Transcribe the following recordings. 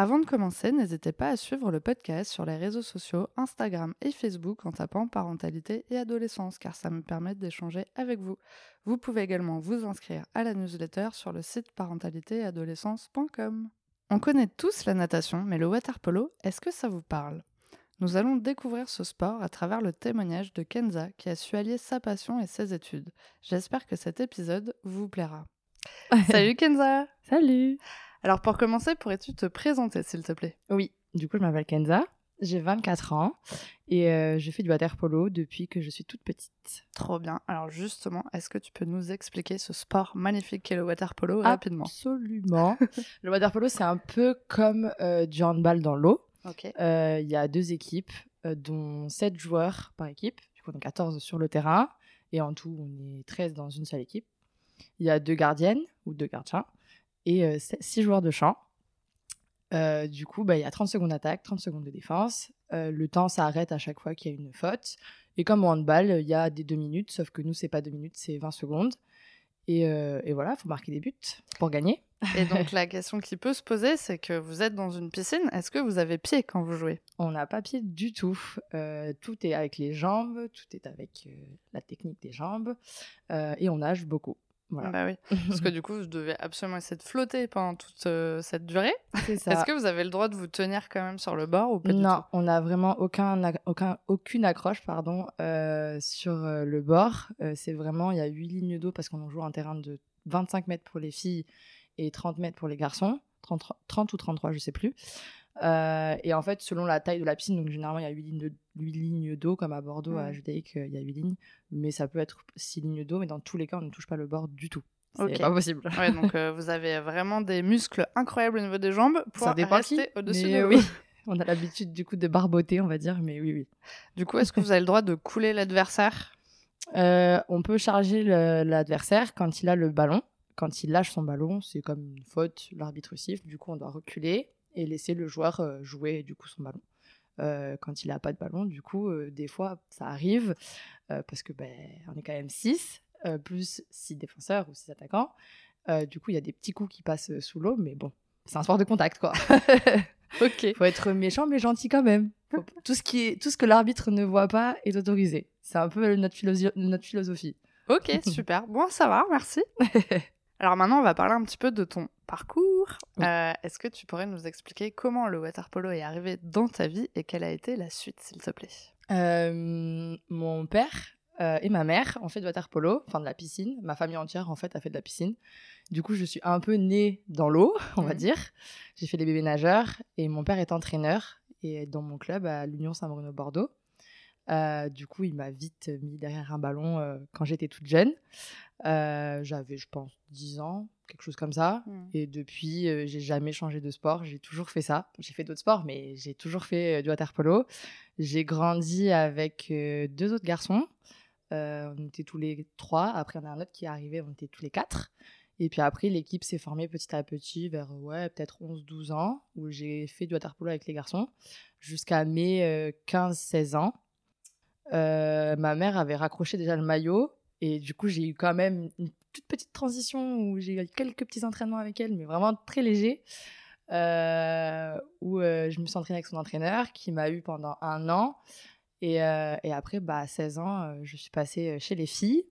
Avant de commencer, n'hésitez pas à suivre le podcast sur les réseaux sociaux Instagram et Facebook en tapant parentalité et adolescence car ça me permet d'échanger avec vous. Vous pouvez également vous inscrire à la newsletter sur le site parentalitéadolescence.com. On connaît tous la natation, mais le water polo, est-ce que ça vous parle? Nous allons découvrir ce sport à travers le témoignage de Kenza qui a su allier sa passion et ses études. J'espère que cet épisode vous plaira. Salut Kenza Salut alors pour commencer, pourrais-tu te présenter s'il te plaît? Oui, du coup je m'appelle Kenza, j'ai 24 ans et euh, je fais du water polo depuis que je suis toute petite. Trop bien. Alors justement, est-ce que tu peux nous expliquer ce sport magnifique qu'est le water polo rapidement? Absolument. le water polo c'est un peu comme euh, du handball dans l'eau. Euh, Il y a deux équipes, dont 7 joueurs par équipe. Du coup on est 14 sur le terrain et en tout on est 13 dans une seule équipe. Il y a deux gardiennes ou deux gardiens et 6 joueurs de champ. Euh, du coup, bah, il y a 30 secondes d'attaque, 30 secondes de défense. Euh, le temps s'arrête à chaque fois qu'il y a une faute. Et comme au handball, il y a des 2 minutes, sauf que nous, c'est pas 2 minutes, c'est 20 secondes. Et, euh, et voilà, il faut marquer des buts pour gagner. Et donc, la question qui peut se poser, c'est que vous êtes dans une piscine. Est-ce que vous avez pied quand vous jouez? On n'a pas pied du tout. tout est avec les jambes, tout est avec la technique des jambes. et on nage beaucoup. Voilà. Bah oui, parce que du coup, vous devez absolument essayer de flotter pendant toute euh, cette durée. Est-ce que vous avez le droit de vous tenir quand même sur le bord ou pas Non, on n'a vraiment aucun, aucun, aucune accroche pardon, euh, sur euh, le bord. c'est vraiment, il y a 8 lignes d'eau parce qu'on joue un terrain de 25 mètres pour les filles et 30 mètres pour les garçons. 30, 30 ou 33, je sais plus. Euh, et en fait, selon la taille de la piscine, donc généralement il y a 8 lignes, 8 lignes d'eau, comme à Bordeaux, à Judaïque, il y a 8 lignes, mais ça peut être 6 lignes d'eau, mais dans tous les cas, on ne touche pas le bord du tout. C'est pas possible. Ouais, donc euh, vous avez vraiment des muscles incroyables au niveau des jambes pour ça rester au-dessus de oui. On a l'habitude du coup de barboter, on va dire, mais oui, oui. Du coup, est-ce que vous avez le droit de couler l'adversaire? Euh, On peut charger l'adversaire quand il a le ballon. Quand il lâche son ballon, c'est comme une faute, l'arbitre siffle, du coup on doit reculer et laisser le joueur jouer du coup son ballon. Euh, quand il n'a pas de ballon, du coup, euh, des fois, ça arrive parce que ben, on est quand même 6, plus 6 défenseurs ou 6 attaquants. du coup, il y a des petits coups qui passent sous l'eau, mais bon, c'est un sport de contact, quoi. ok. Faut être méchant, mais gentil quand même. Tout ce, qui est... Tout ce que l'arbitre ne voit pas est autorisé. C'est un peu notre, notre philosophie. Ok, super. Bon, ça va, merci. Alors maintenant, on va parler un petit peu de ton parcours. Euh, est-ce que tu pourrais nous expliquer comment le water polo est arrivé dans ta vie et quelle a été la suite, s'il te plaît? Euh, Mon père euh, et ma mère ont fait de water polo, enfin de la piscine. Ma famille entière, en fait, a fait de la piscine. Du coup, je suis un peu née dans l'eau, on va dire. J'ai fait les bébés nageurs et mon père est entraîneur et dans mon club à l'Union Saint-Bruno Bordeaux. du coup, il m'a vite mis derrière un ballon quand j'étais toute jeune. Euh, j'avais, je pense, 10 ans, quelque chose comme ça. Mmh. Et depuis, euh, j'ai jamais changé de sport. J'ai toujours fait ça. J'ai fait d'autres sports, mais j'ai toujours fait euh, du water polo. J'ai grandi avec deux autres garçons. on était tous les trois. Après, on a un autre qui est arrivé, on était tous les quatre. Et puis après, l'équipe s'est formée petit à petit vers, ouais, peut-être 11-12 ans, où j'ai fait du water polo avec les garçons, jusqu'à mes 15-16 ans. Ma mère avait raccroché déjà le maillot et du coup, j'ai eu quand même une toute petite transition où j'ai eu quelques petits entraînements avec elle, mais vraiment très légers. Euh, où euh, je me suis entraînée avec son entraîneur qui m'a eu pendant un an. Et, euh, et après, bah, à 16 ans, je suis passée chez les filles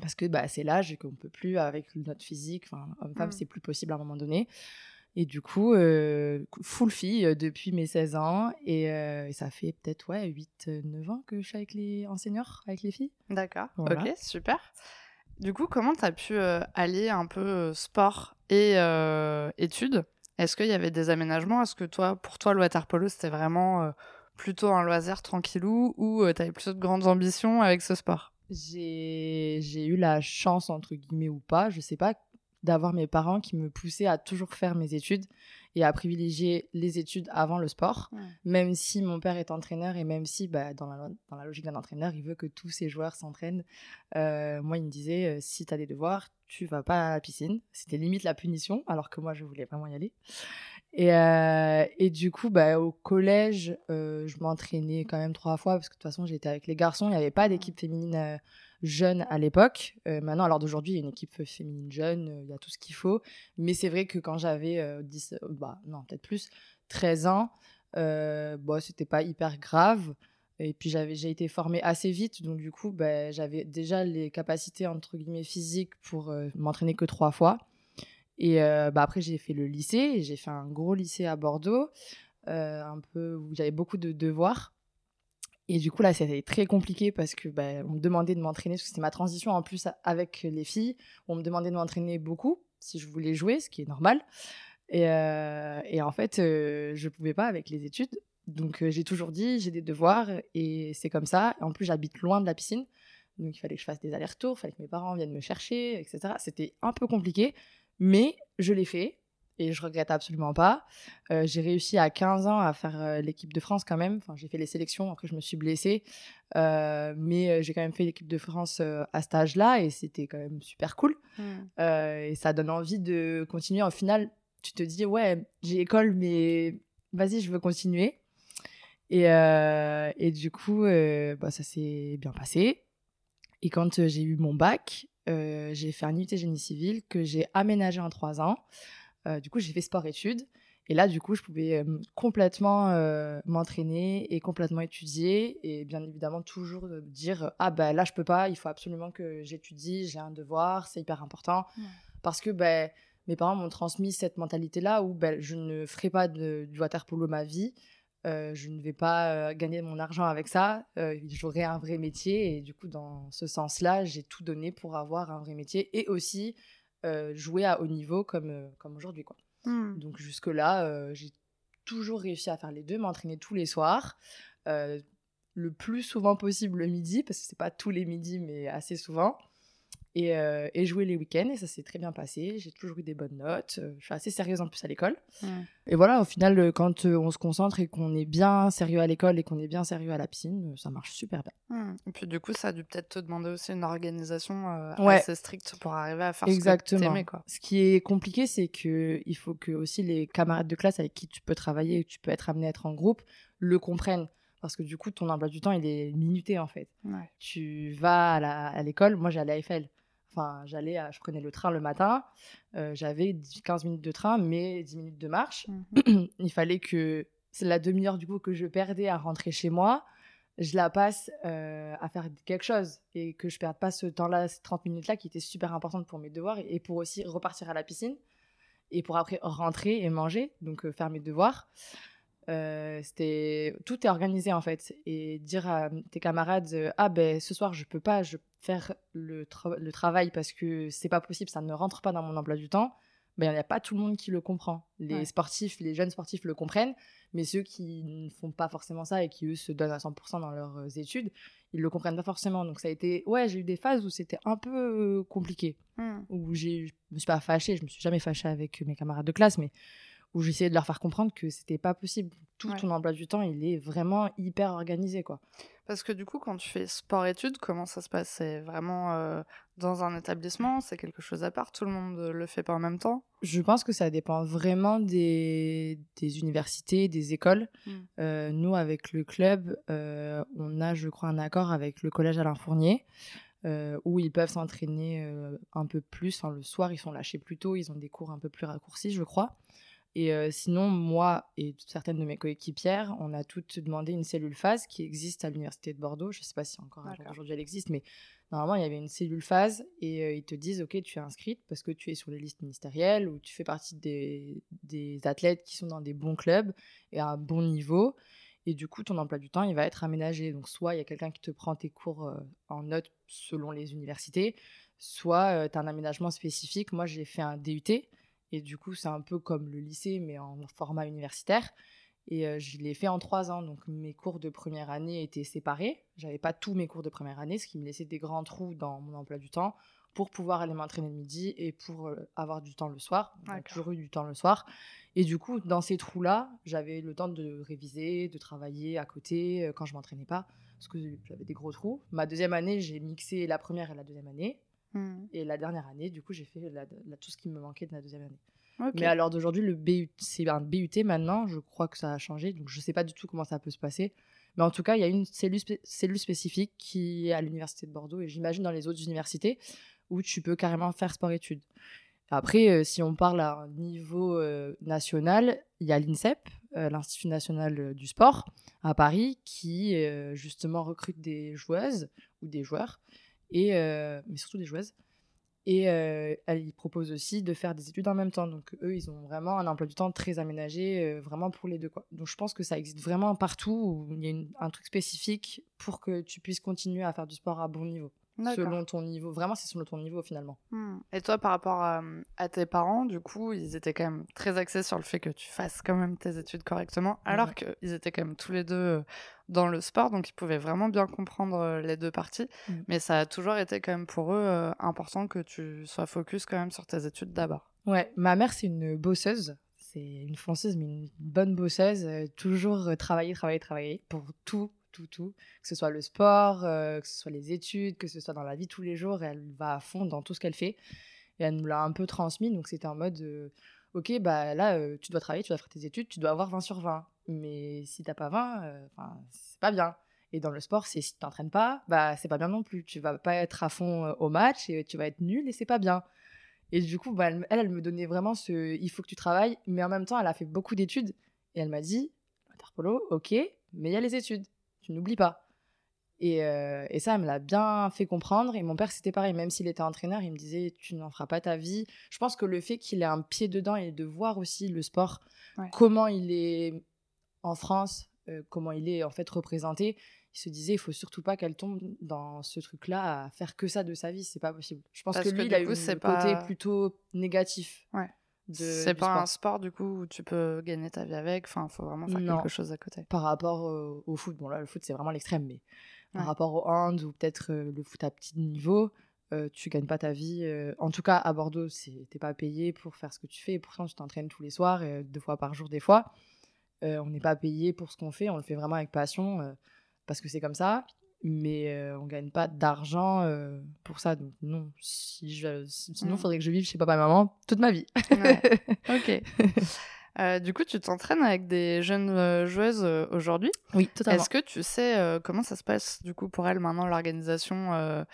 parce que bah, c'est l'âge qu'on ne peut plus, avec notre physique, homme-femme, mmh. c'est plus possible à un moment donné. Et du coup, euh, full fille depuis mes 16 ans. Et, ça fait peut-être ouais, 8-9 ans que je suis avec les enseignants, avec les filles. D'accord, ok, super. Du coup, comment tu as pu allier un peu sport et études? Est-ce qu'il y avait des aménagements? Est-ce que toi, pour toi, le water polo, c'était vraiment plutôt un loisir tranquillou ou tu avais plutôt de grandes ambitions avec ce sport? J'ai eu la chance, entre guillemets ou pas, je sais pas, d'avoir mes parents qui me poussaient à toujours faire mes études et à privilégier les études avant le sport, même si mon père est entraîneur et même si, bah, dans, la, dans la logique d'un entraîneur, il veut que tous ses joueurs s'entraînent. Euh, moi, il me disait, euh, si tu as des devoirs, tu vas pas à la piscine. C'était limite la punition, alors que moi, je voulais vraiment y aller. Et, euh, et du coup, bah, au collège, je m'entraînais quand même trois fois, parce que de toute façon, j'étais avec les garçons, il n'y avait pas d'équipe féminine jeune à l'époque. Euh, maintenant, alors d'aujourd'hui, il y a une équipe féminine jeune, euh, il y a tout ce qu'il faut. Mais c'est vrai que quand j'avais 10, euh, bah, non, peut-être plus, 13 ans, euh, bon, c'était pas hyper grave. Et puis j'avais, j'ai été formée assez vite, donc du coup, bah, j'avais déjà les capacités entre guillemets physiques pour m'entraîner que trois fois. Et bah, après, j'ai fait le lycée, j'ai fait un gros lycée à Bordeaux, un peu où j'avais beaucoup de devoirs. Et du coup, là, c'était très compliqué parce que bah, on me demandait de m'entraîner, parce que c'était ma transition en plus avec les filles. On me demandait de m'entraîner beaucoup si je voulais jouer, ce qui est normal. Et, euh, en fait, euh, je ne pouvais pas avec les études. Donc, euh, j'ai toujours dit, j'ai des devoirs et c'est comme ça. En plus, j'habite loin de la piscine. Donc, il fallait que je fasse des allers-retours, il fallait que mes parents viennent me chercher, etc. C'était un peu compliqué, mais je l'ai fait et je regrette absolument pas. Euh, j'ai réussi à 15 ans à faire euh, l'équipe de France quand même. Enfin, j'ai fait les sélections, après je me suis blessée. Euh, mais j'ai quand même fait l'équipe de France à cet âge-là et c'était quand même super cool. Mmh. et ça donne envie de continuer. Au final, tu te dis, ouais, j'ai école, mais vas-y, je veux continuer. Et, et du coup, bah, ça s'est bien passé. Et quand j'ai eu mon bac, j'ai fait un UT génie civil que j'ai aménagé en trois ans. Euh, du coup, j'ai fait sport-études. Et là, du coup, je pouvais euh, complètement euh, m'entraîner et complètement étudier. Et bien évidemment, toujours dire Ah, ben là, je peux pas, il faut absolument que j'étudie, j'ai un devoir, c'est hyper important. Parce que ben, mes parents m'ont transmis cette mentalité-là où ben, je ne ferai pas de, du water polo ma vie. je ne vais pas gagner mon argent avec ça. J'aurai un vrai métier. Et du coup, dans ce sens-là, j'ai tout donné pour avoir un vrai métier et aussi euh, jouer à haut niveau comme, euh, comme aujourd'hui. quoi. Hmm. Donc jusque-là, euh, j'ai toujours réussi à faire les deux, m'entraîner tous les soirs, le plus souvent possible le midi, parce que c'est pas tous les midis, mais assez souvent et, euh, et, jouer les week-ends. Et ça s'est très bien passé. J'ai toujours eu des bonnes notes. Euh, je suis assez sérieuse en plus à l'école. Et voilà, au final, euh, quand on se concentre et qu'on est bien sérieux à l'école et qu'on est bien sérieux à la piscine, ça marche super bien. Et puis du coup, ça a dû peut-être te demander aussi une organisation assez stricte pour arriver à faire Exactement. ce que quoi. Ce qui est compliqué, c'est qu'il faut que aussi les camarades de classe avec qui tu peux travailler et que tu peux être amené à être en groupe le comprennent parce que du coup ton emploi du temps il est minuté en fait. Tu vas à l'école, moi j'allais à Eiffel. Enfin, j'allais, je prenais le train le matin, euh, j'avais 15 minutes de train, mais 10 minutes de marche. Mhm. Il fallait que c'est la demi-heure du coup que je perdais à rentrer chez moi, je la passe euh, à faire quelque chose et que je perde pas ce temps-là, ces 30 minutes-là qui étaient super importantes pour mes devoirs et, pour aussi repartir à la piscine et pour après rentrer et manger, donc euh, faire mes devoirs. C'était tout est organisé en fait et dire à tes camarades ah ben ce soir je peux pas je faire le, le travail parce que c'est pas possible, ça ne rentre pas dans mon emploi du temps, ben, il n'y a pas tout le monde qui le comprend. Les sportifs, les jeunes sportifs le comprennent, mais ceux qui ne font pas forcément ça et qui, eux, se donnent à 100% dans leurs euh, études, ils le comprennent pas forcément. Donc ça a été... Ouais, j'ai eu des phases où c'était un peu euh, compliqué, mmh. où j'ai... je me suis pas fâchée, je me suis jamais fâchée avec mes camarades de classe, mais où j'essayais de leur faire comprendre que c'était pas possible. Tout ton emploi du temps, il est vraiment hyper organisé, quoi. Parce que du coup, quand tu fais sport-études, comment ça se passe? C'est vraiment euh, dans un établissement? C'est quelque chose à part? Tout le monde le fait pas en même temps? Je pense que ça dépend vraiment des, des universités, des écoles. Mmh. Euh, nous, avec le club, euh, on a, je crois, un accord avec le collège Alain Fournier. où ils peuvent s'entraîner un peu plus. Enfin, le soir, ils sont lâchés plus tôt, ils ont des cours un peu plus raccourcis, je crois. Et euh, sinon, moi et certaines de mes coéquipières, on a toutes demandé une cellule phase qui existe à l'université de Bordeaux. Je ne sais pas si encore aujourd'hui elle existe, mais normalement il y avait une cellule phase et euh, ils te disent ok tu es inscrite parce que tu es sur les listes ministérielles ou tu fais partie des, des, athlètes qui sont dans des bons clubs et à un bon niveau. Et du coup, ton emploi du temps, il va être aménagé. Donc, soit il y a quelqu'un qui te prend tes cours euh, en notes selon les universités, soit tu as un aménagement spécifique. Moi, j'ai fait un DUT, et du coup, c'est un peu comme le lycée, mais en format universitaire. Et euh, je l'ai fait en trois ans. Donc mes cours de première année étaient séparés. J'avais pas tous mes cours de première année, ce qui me laissait des grands trous dans mon emploi du temps pour pouvoir aller m'entraîner le midi et pour euh, avoir du temps le soir. J'ai toujours eu du temps le soir. Et du coup, dans ces trous-là, j'avais le temps de réviser, de travailler à côté euh, quand je m'entraînais pas, parce que j'avais des gros trous. Ma deuxième année, j'ai mixé la première et la deuxième année. Hmm. Et la dernière année, du coup, j'ai fait la- la- tout ce qui me manquait de la deuxième année. Ok. Mais à l'heure d'aujourd'hui, le BUT, c'est un BUT maintenant. Je crois que ça a changé. Donc, je sais pas du tout comment ça peut se passer. Mais en tout cas, il y a une cellule, spé- cellule spécifique qui est à l'université de Bordeaux et j'imagine dans les autres universités où tu peux carrément faire sport-études. Après, euh, si on parle à un niveau euh, national, il y a l'INSEP, euh, l'Institut national du sport, à Paris, qui justement recrute des joueuses ou des joueurs, et, euh, mais surtout des joueuses. Et euh, elle y propose aussi de faire des études en même temps. Donc eux, ils ont vraiment un emploi du temps très aménagé, euh, vraiment pour les deux. Donc je pense que ça existe vraiment partout où il y a un truc spécifique pour que tu puisses continuer à faire du sport à bon niveau. Selon ton niveau. Vraiment, c'est selon ton niveau finalement. Hmm. Et toi, par rapport à, à tes parents, du coup, ils étaient quand même très axés sur le fait que tu fasses quand même tes études correctement, alors Ouais. qu'ils étaient quand même tous les deux euh, dans le sport, donc ils pouvaient vraiment bien comprendre euh, les deux parties. Mm. Mais ça a toujours été quand même pour eux euh, important que tu sois focus quand même sur tes études d'abord. Ouais, ma mère, c'est une bosseuse. C'est une fonceuse, mais une bonne bosseuse. euh, toujours travailler, travailler, travailler pour tout, tout, tout. Que ce soit le sport, euh, que ce soit les études, que ce soit dans la vie tous les jours. Elle va à fond dans tout ce qu'elle fait. Et elle nous l'a un peu transmis. Donc, c'était en mode euh, Ok, bah là, euh, tu dois travailler, tu dois faire tes études, tu dois avoir 20 sur 20. Mais si t'as pas 20, euh, 'fin, c'est pas bien. Et dans le sport, si tu t'entraînes pas, bah c'est pas bien non plus. Tu vas pas être à fond au match et tu vas être nul et c'est pas bien. Et du coup, bah, elle, elle, me donnait vraiment ce il faut que tu travailles, mais en même temps, elle a fait beaucoup d'études et elle m'a dit Waterpolo, ok, mais il y a les études, tu n'oublies pas. Et, euh, et ça, elle me l'a bien fait comprendre. Et mon père, c'était pareil, même s'il était entraîneur, il me disait Tu n'en feras pas ta vie. Je pense que le fait qu'il ait un pied dedans et de voir aussi le sport, Ouais. comment il est en France, euh, comment il est en fait représenté, il se disait il faut surtout pas qu'elle tombe dans ce truc-là à faire que ça de sa vie, c'est pas possible. Je pense Parce que lui, il a coup, eu c'est le côté pas- plutôt négatif. Ouais. C'est pas un sport. du coup où tu peux gagner ta vie avec, enfin, faut vraiment faire Non. quelque chose à côté. par rapport euh, au foot. Bon, là, le foot, c'est vraiment l'extrême, mais par rapport au hand ou peut-être euh, le foot à petit niveau, euh, tu gagnes pas ta vie. en tout cas, à Bordeaux, t'es pas payé pour faire ce que tu fais. Et pourtant, tu t'entraînes tous les soirs, euh, deux fois par jour, des fois. On n'est pas payé pour ce qu'on fait. On le fait vraiment avec passion parce que c'est comme ça. Mais euh, on gagne pas d'argent euh, pour ça. Donc, non. Si je, si- sinon, Mm. faudrait que je vive chez papa et maman toute ma vie. Ouais. Ok. Euh, du coup, tu t'entraînes avec des jeunes euh, joueuses euh, aujourd'hui. oui, totalement. Est-ce que tu sais euh, comment ça se passe du coup pour elles maintenant l'organisation euh,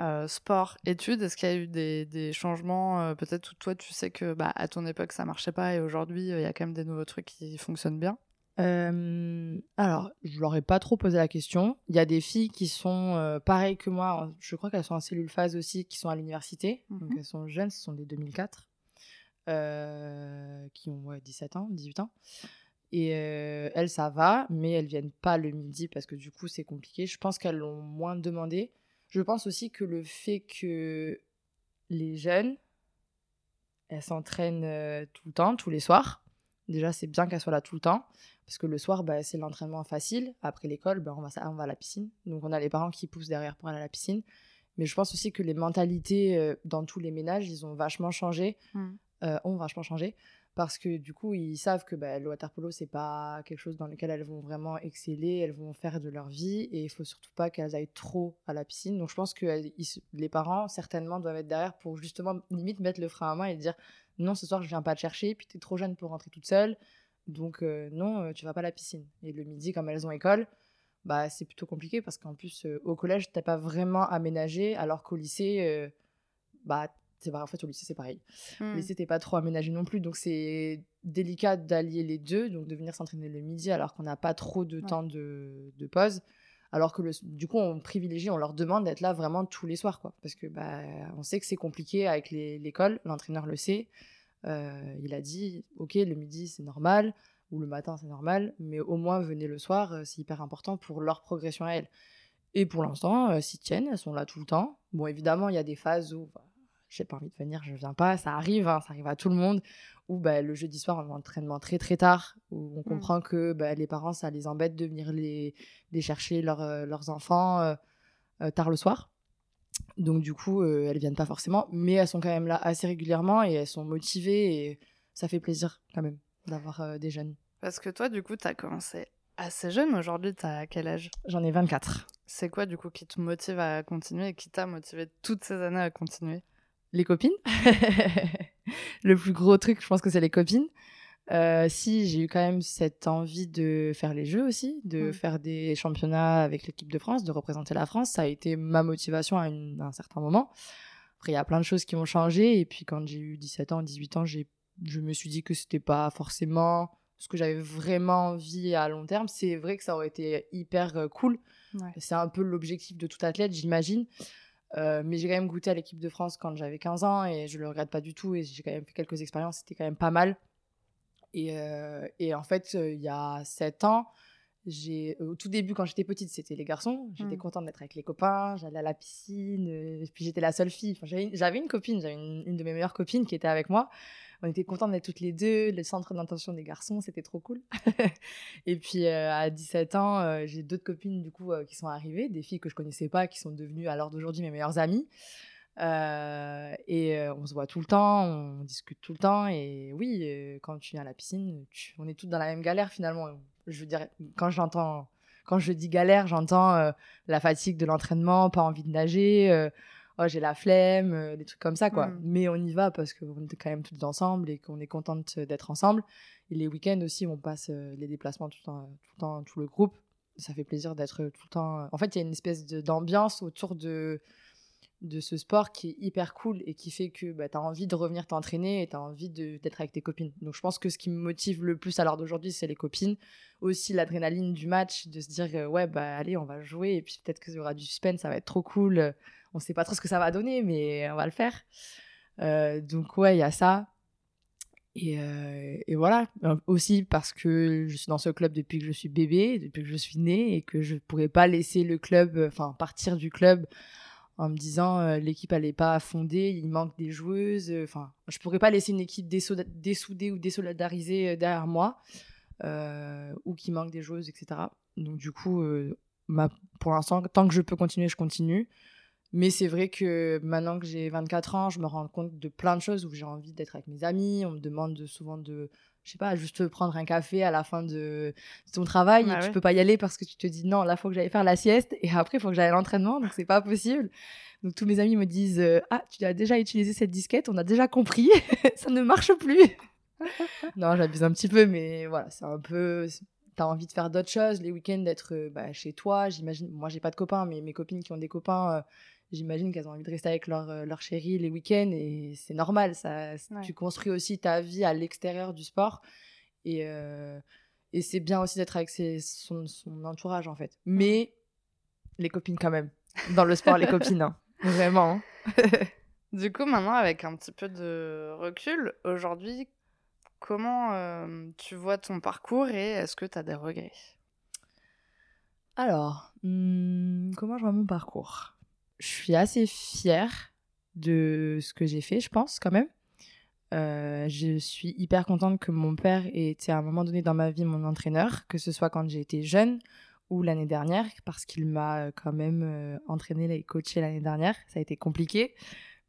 euh, sport études? Est-ce qu'il y a eu des, des changements Peut-être toi tu sais que bah, à ton époque ça marchait pas et aujourd'hui il y a quand même des nouveaux trucs qui fonctionnent bien? Euh, alors, je leur ai pas trop posé la question. Il y a des filles qui sont euh, pareilles que moi. Je crois qu'elles sont en cellule phase aussi, qui sont à l'université. Donc, Mhm. elles sont jeunes, ce sont des 2004, euh, qui ont ouais, 17 ans, 18 ans. Et elles, ça va, mais elles viennent pas le midi parce que du coup, c'est compliqué. Je pense qu'elles l'ont moins demandé. Je pense aussi que le fait que les jeunes, elles s'entraînent tout le temps, tous les soirs. Déjà, c'est bien qu'elles soient là tout le temps. Parce que le soir, bah, c'est l'entraînement facile. Après l'école, bah, on, va, on va à la piscine. Donc, on a les parents qui poussent derrière pour aller à la piscine. Mais je pense aussi que les mentalités euh, dans tous les ménages, ils ont vachement changé. Mm. euh, ont vachement changé. Parce que du coup, ils savent que bah, le waterpolo, c'est pas quelque chose dans lequel elles vont vraiment exceller, elles vont faire de leur vie. Et il faut surtout pas qu'elles aillent trop à la piscine. Donc, je pense que les parents, certainement, doivent être derrière pour justement, limite, mettre le frein à main et dire non, ce soir, je viens pas te chercher, puis tu es trop jeune pour rentrer toute seule. Donc, euh, non, euh, tu vas pas à la piscine. Et le midi, comme elles ont école, bah, c'est plutôt compliqué parce qu'en plus, euh, au collège, t'as pas vraiment aménagé, alors qu'au lycée, bah, c'est pas, en fait, au lycée, c'est pareil. Hmm. lycée, t'es pas trop aménagé non plus. Donc, c'est délicat d'allier les deux, donc de venir s'entraîner le midi alors qu'on n'a pas trop de Ouais. temps de, de pause. Alors que le, du coup, on privilégie, on leur demande d'être là vraiment tous les soirs, quoi. Parce que bah, on sait que c'est compliqué avec l'école, l'entraîneur le sait. Euh, il a dit, ok, le midi c'est normal, ou le matin c'est normal, mais au moins venez le soir, euh, c'est hyper important pour leur progression à elles. Et pour l'instant, euh, s'y tiennent, elles sont là tout le temps. Bon, évidemment, il y a des phases où bah, j'ai pas envie de venir, je viens pas, ça arrive, hein, ça arrive à tout le monde. Ou bah, le jeudi soir, on a un entraînement très très tard, où on comprend que bah, les parents, ça les embête de venir les, les chercher leur, euh, leurs enfants euh, euh, tard le soir. Donc du coup, elles viennent pas forcément, mais elles sont quand même là assez régulièrement et elles sont motivées et ça fait plaisir quand même d'avoir des jeunes. Parce que toi, du coup, tu as commencé assez jeune. Aujourd'hui, tu as quel âge? J'en ai 24. C'est quoi, du coup, qui te motive à continuer et qui t'a motivé toutes ces années à continuer? Les copines. Le plus gros truc, je pense que c'est les copines. Euh, si j'ai eu quand même cette envie de faire les jeux aussi, de Mm. faire des championnats avec l'équipe de France, de représenter la France, ça a été ma motivation à, une- à un certain moment. Après, il y a plein de choses qui ont changé. Et puis, quand j'ai eu 17 ans, 18 ans, j'ai, je me suis dit que c'était pas forcément ce que j'avais vraiment envie à long terme. C'est vrai que ça aurait été hyper euh, cool. Ouais. C'est un peu l'objectif de tout athlète, j'imagine. Euh, mais j'ai quand même goûté à l'équipe de France quand j'avais 15 ans et je le regrette pas du tout. Et j'ai quand même fait quelques expériences, c'était quand même pas mal. Et, euh, et en fait, euh, il y a 7 ans, j'ai, au tout début, quand j'étais petite, c'était les garçons. J'étais Mm. contente d'être avec les copains, j'allais à la piscine, euh, et puis j'étais la seule fille. Enfin, j'avais, une, copine, j'avais une, une de mes meilleures copines qui était avec moi. On était contentes d'être toutes les deux, le centre d'intention des garçons, c'était trop cool. et puis euh, à 17 ans, euh, j'ai d'autres copines du coup euh, qui sont arrivées, des filles que je connaissais pas, qui sont devenues à l'heure d'aujourd'hui mes meilleures amies. Euh, et euh, on se voit tout le temps, on discute tout le temps. Et oui, euh, quand tu viens à la piscine, tu- on est toutes dans la même galère finalement. Je veux dire, quand j'entends, quand je dis galère, j'entends euh, la fatigue de l'entraînement, pas envie de nager, euh, oh j'ai la flemme, euh, des trucs comme ça quoi. Mm. Mais on y va parce qu'on est quand même toutes ensemble et qu'on est contente d'être ensemble. Et les week-ends aussi, on passe les déplacements tout le temps, tout le temps, tout le groupe. Ça fait plaisir d'être tout le temps. En fait, il y a une espèce d'ambiance autour de de ce sport qui est hyper cool et qui fait que bah, tu as envie de revenir t'entraîner et tu as envie d'être avec tes copines. Donc je pense que ce qui me motive le plus à l'heure d'aujourd'hui, c'est les copines. Aussi l'adrénaline du match, de se dire euh, ouais, bah allez, on va jouer et puis peut-être qu'il y aura du suspense, ça va être trop cool. On sait pas trop ce que ça va donner, mais on va le faire. Euh, donc ouais, il y a ça. Et, euh, voilà, aussi parce que je suis dans ce club depuis que je suis bébé, depuis que je suis née, et que je pourrais pas laisser le club, enfin partir du club en me disant euh, l'équipe elle pas fondée, il manque des joueuses. euh, Enfin, je pourrais pas laisser une équipe dessoudée ou désolidarisée euh, derrière moi, euh, ou qui manque des joueuses, etc. Donc du coup, euh, ma- pour l'instant, tant que je peux continuer, je continue. Mais c'est vrai que maintenant que j'ai 24 ans, je me rends compte de plein de choses où j'ai envie d'être avec mes amis. On me demande de- souvent de, je sais pas, juste prendre un café à la fin de, de ton travail Ah et tu ouais. peux pas y aller parce que tu te dis non, là, faut que j'aille faire la sieste et après, il faut que j'aille à l'entraînement, donc c'est pas possible. Donc tous mes amis me disent euh, Ah, tu as déjà utilisé cette disquette, on a déjà compris, ça ne marche plus. non, j'abuse un petit peu, mais voilà, c'est un peu. T'as envie de faire d'autres choses, les week-ends d'être euh, bah, chez toi. J'imagine, moi j'ai pas de copains, mais mes copines qui ont des copains, euh, j'imagine qu'elles ont envie de rester avec leur, euh, leur chérie les week-ends et c'est normal. Ça, Ouais. Tu construis aussi ta vie à l'extérieur du sport et, euh, et c'est bien aussi d'être avec ses- son, son entourage en fait. Mais les copines quand même. Dans le sport, les copines, hein. vraiment. hein. Du coup, maintenant, avec un petit peu de recul, aujourd'hui, comment euh, tu vois ton parcours et est-ce que tu as des regrets? Alors, hmm, comment je vois mon parcours? Je suis assez fière de ce que j'ai fait, je pense, quand même. Euh, je suis hyper contente que mon père ait été à un moment donné dans ma vie mon entraîneur, que ce soit quand j'ai été jeune ou l'année dernière, parce qu'il m'a euh, quand même euh, entraîné et coaché l'année dernière. Ça a été compliqué,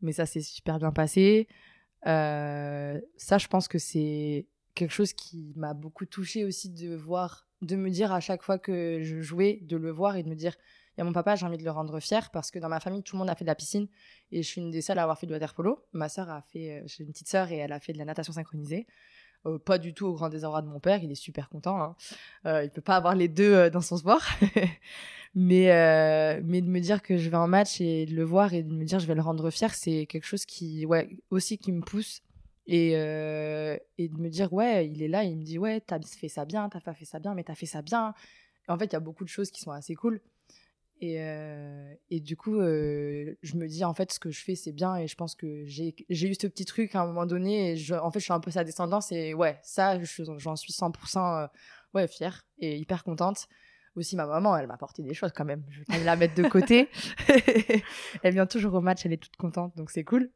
mais ça s'est super bien passé. Euh, ça, je pense que c'est quelque chose qui m'a beaucoup touchée aussi de voir, de me dire à chaque fois que je jouais, de le voir et de me dire, il y mon papa, j'ai envie de le rendre fier parce que dans ma famille, tout le monde a fait de la piscine et je suis une des seules à avoir fait du water polo. Ma sœur a fait, euh, j'ai une petite sœur et elle a fait de la natation synchronisée. Euh, pas du tout au grand désarroi de mon père, il est super content. Hein. Euh, il peut pas avoir les deux euh, dans son sport. mais, mais de me dire que je vais en match et de le voir et de me dire je vais le rendre fier, c'est quelque chose qui, ouais, aussi qui me pousse. Et, et de me dire, ouais, il est là, il me dit, ouais, t'as fait ça bien, t'as pas fait ça bien, mais t'as fait ça bien. En fait, il y a beaucoup de choses qui sont assez cool. Et, euh, et du coup, euh, je me dis, en fait, ce que je fais, c'est bien. Et je pense que j'ai eu ce petit truc à un moment donné. Et en fait, je suis un peu sa descendance. Et ouais, ça, je- j'en suis 100% euh, ouais, fière et hyper contente. Aussi, ma maman, elle m'a apporté des choses quand même. Je vais la mettre de côté. elle vient toujours au match, elle est toute contente. Donc, c'est cool.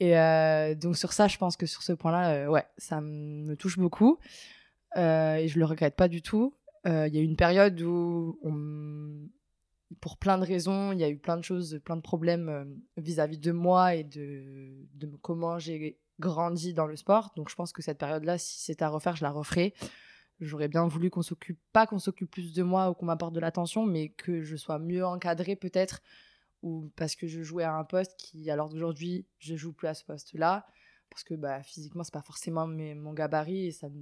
Et euh, donc, sur ça, je pense que sur ce point-là, ouais, ça me touche beaucoup. Et je le regrette pas du tout. Il y a eu une période où on, pour plein de raisons. Il y a eu plein de choses, plein de problèmes vis-à-vis de moi et de, comment j'ai grandi dans le sport. Donc je pense que cette période-là, si c'était à refaire, je la referai. J'aurais bien voulu qu'on s'occupe, pas qu'on s'occupe plus de moi ou qu'on m'apporte de l'attention, mais que je sois mieux encadrée peut-être, ou parce que je jouais à un poste qui, alors d'aujourd'hui, je joue plus à ce poste-là, parce que bah, physiquement, c'est pas forcément mon gabarit et ça je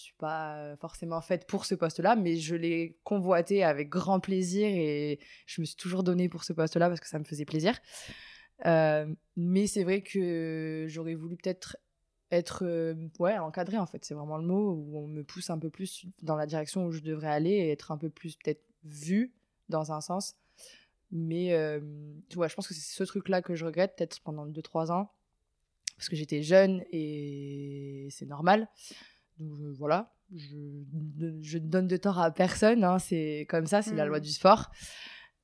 suis pas forcément faite pour ce poste-là, mais je l'ai convoité avec grand plaisir et je me suis toujours donnée pour ce poste-là parce que ça me faisait plaisir. Euh, mais c'est vrai que j'aurais voulu peut-être être euh, ouais, encadré en fait, c'est vraiment le mot, où on me pousse un peu plus dans la direction où je devrais aller et être un peu plus peut-être vu dans un sens. Mais euh, ouais, je pense que c'est ce truc-là que je regrette peut-être pendant 2-3 ans, parce que j'étais jeune et c'est normal. Donc voilà, je, je donne de tort à personne, hein, c'est comme ça, c'est la loi mmh. du sport.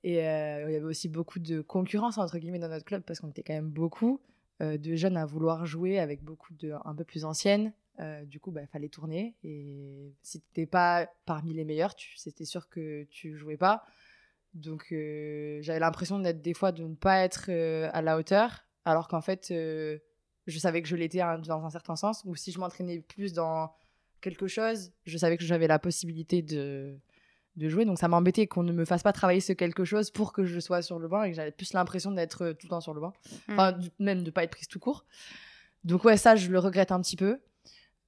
Et euh, il y avait aussi beaucoup de concurrence entre guillemets dans notre club parce qu'on était quand même beaucoup. Euh, de jeunes à vouloir jouer avec beaucoup de un peu plus anciennes. Euh, du coup, il bah, fallait tourner. Et si tu n'étais pas parmi les meilleurs, c'était sûr que tu jouais pas. Donc, euh, j'avais l'impression d'être des fois de ne pas être à la hauteur, alors qu'en fait, je savais que je l'étais dans un certain sens. Ou si je m'entraînais plus dans quelque chose, je savais que j'avais la possibilité de, de jouer. Donc ça m'embêtait qu'on ne me fasse pas travailler ce quelque chose pour que je sois sur le banc et que j'avais plus l'impression d'être euh, tout le temps sur le banc. Mm. Enfin, même de pas être prise tout court. Donc ouais, ça, je le regrette un petit peu.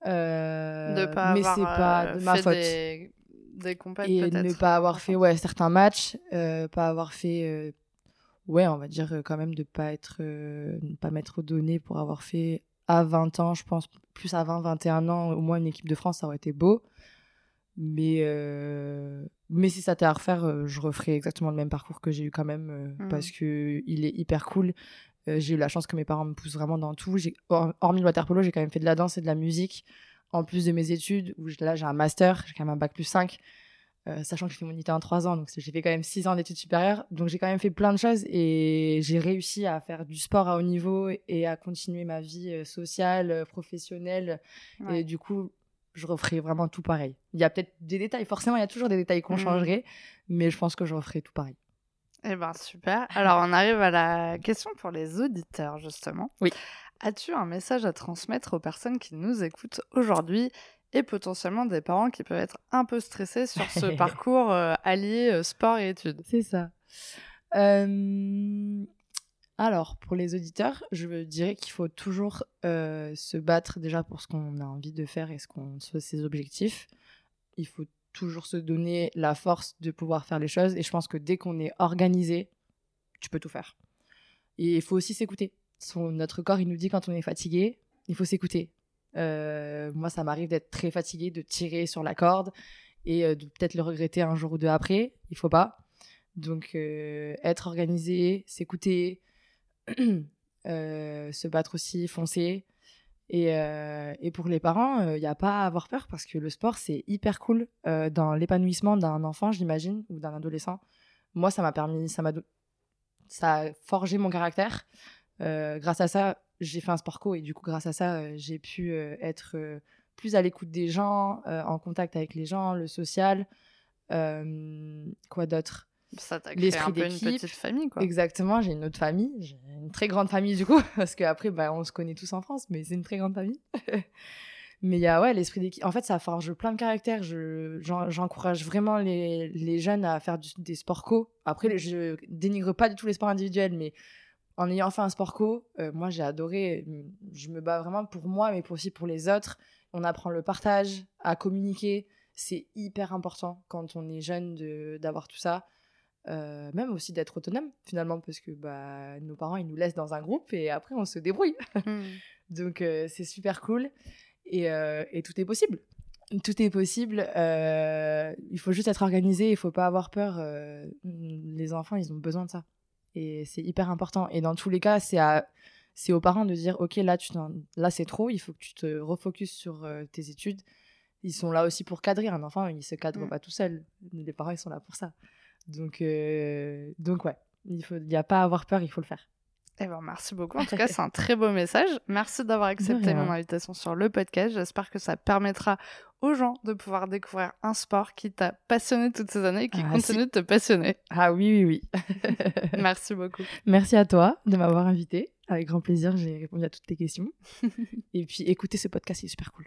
Euh, de pas mais c'est pas euh, de ma faute. Des, des et ne pas avoir fait ouais certains matchs, pas avoir fait ouais on va dire quand même de pas être ne pas m'être donné pour avoir fait à 20 ans, je pense plus à 20 21 ans au moins une équipe de France ça aurait été beau. Mais, euh, mais si ça t'est à refaire, euh, je referai exactement le même parcours que j'ai eu quand même euh, mmh. parce que il est hyper cool. j'ai eu la chance que mes parents me poussent vraiment dans tout. Hormis le waterpolo, j'ai quand même fait de la danse et de la musique en plus de mes études. Où là, j'ai un master, j'ai quand même un bac plus 5, sachant que j'ai fait mon ITA en 3 ans. Donc j'ai fait quand même 6 ans d'études supérieures. Donc j'ai quand même fait plein de choses et j'ai réussi à faire du sport à haut niveau et à continuer ma vie sociale, professionnelle. Et du coup, je referai vraiment tout pareil. Il y a peut-être des détails, forcément, il y a toujours des détails qu'on mmh. changerait, mais je pense que je referai tout pareil. Eh ben super. Alors on arrive à la question pour les auditeurs justement. Oui. As-tu un message à transmettre aux personnes qui nous écoutent aujourd'hui et potentiellement des parents qui peuvent être un peu stressés sur ce parcours euh, allié euh, sport et études C'est ça. Euh, alors, pour les auditeurs, je dirais qu'il faut toujours euh, se battre déjà pour ce qu'on a envie de faire et ce qu'on ses objectifs. Il faut toujours se donner la force de pouvoir faire les choses. Et je pense que dès qu'on est organisé, tu peux tout faire. Et il faut aussi s'écouter. Notre corps, il nous dit quand on est fatigué, il faut s'écouter. Euh, moi, ça m'arrive d'être très fatigué, de tirer sur la corde et euh, de peut-être le regretter un jour ou deux après. Il faut pas. Donc, être organisé, s'écouter, Euh, se battre aussi, foncer. Et, euh, et pour les parents, il euh, n'y a pas à avoir peur parce que le sport, c'est hyper cool dans l'épanouissement d'un enfant, j'imagine, ou d'un adolescent. Moi, ça m'a permis, ça m'a ça a forgé mon caractère. grâce à ça, j'ai fait un sport co et du coup, grâce à ça, j'ai pu être plus à l'écoute des gens, en contact avec les gens, le social. quoi d'autre? Ça t'a créé un peu une petite famille, quoi. Exactement, j'ai une autre famille, j'ai une très grande famille du coup, parce qu'après, bah, on se connaît tous en France, mais c'est une très grande famille. mais il y a ouais, l'esprit d'équipe. En fait, ça forge plein de caractères. J'encourage vraiment les, les, jeunes à faire des sports co. Après, je dénigre pas du tout les sports individuels, mais en ayant fait un sport co, euh, moi j'ai adoré. Je me bats vraiment pour moi, mais aussi pour les autres. On apprend le partage, à communiquer. C'est hyper important quand on est jeune d'avoir tout ça. Euh, même aussi d'être autonome finalement parce que bah, nos parents ils nous laissent dans un groupe et après on se débrouille hmm. donc euh, c'est super cool et, et, tout est possible tout est possible il faut juste être organisé il faut pas avoir peur les enfants ils ont besoin de ça et c'est hyper important. Et dans tous les cas c'est à c'est aux parents de dire ok là tu là c'est trop il faut que tu te refocuses sur tes études. Ils sont là aussi pour cadrer. Un enfant il se cadre hmm. pas tout seul. Les parents ils sont là pour ça. Donc, euh, donc ouais, il n'y a pas à avoir peur, il faut le faire. Eh ben, merci beaucoup. En tout cas, c'est un très beau message. Merci d'avoir accepté mon invitation sur le podcast. J'espère que ça permettra aux gens de pouvoir découvrir un sport qui t'a passionné toutes ces années et qui ah, continue de te passionner. Ah oui, oui, oui. merci beaucoup. Merci à toi de m'avoir invité. Avec grand plaisir, j'ai répondu à toutes tes questions. et puis, écoutez ce podcast, c'est super cool.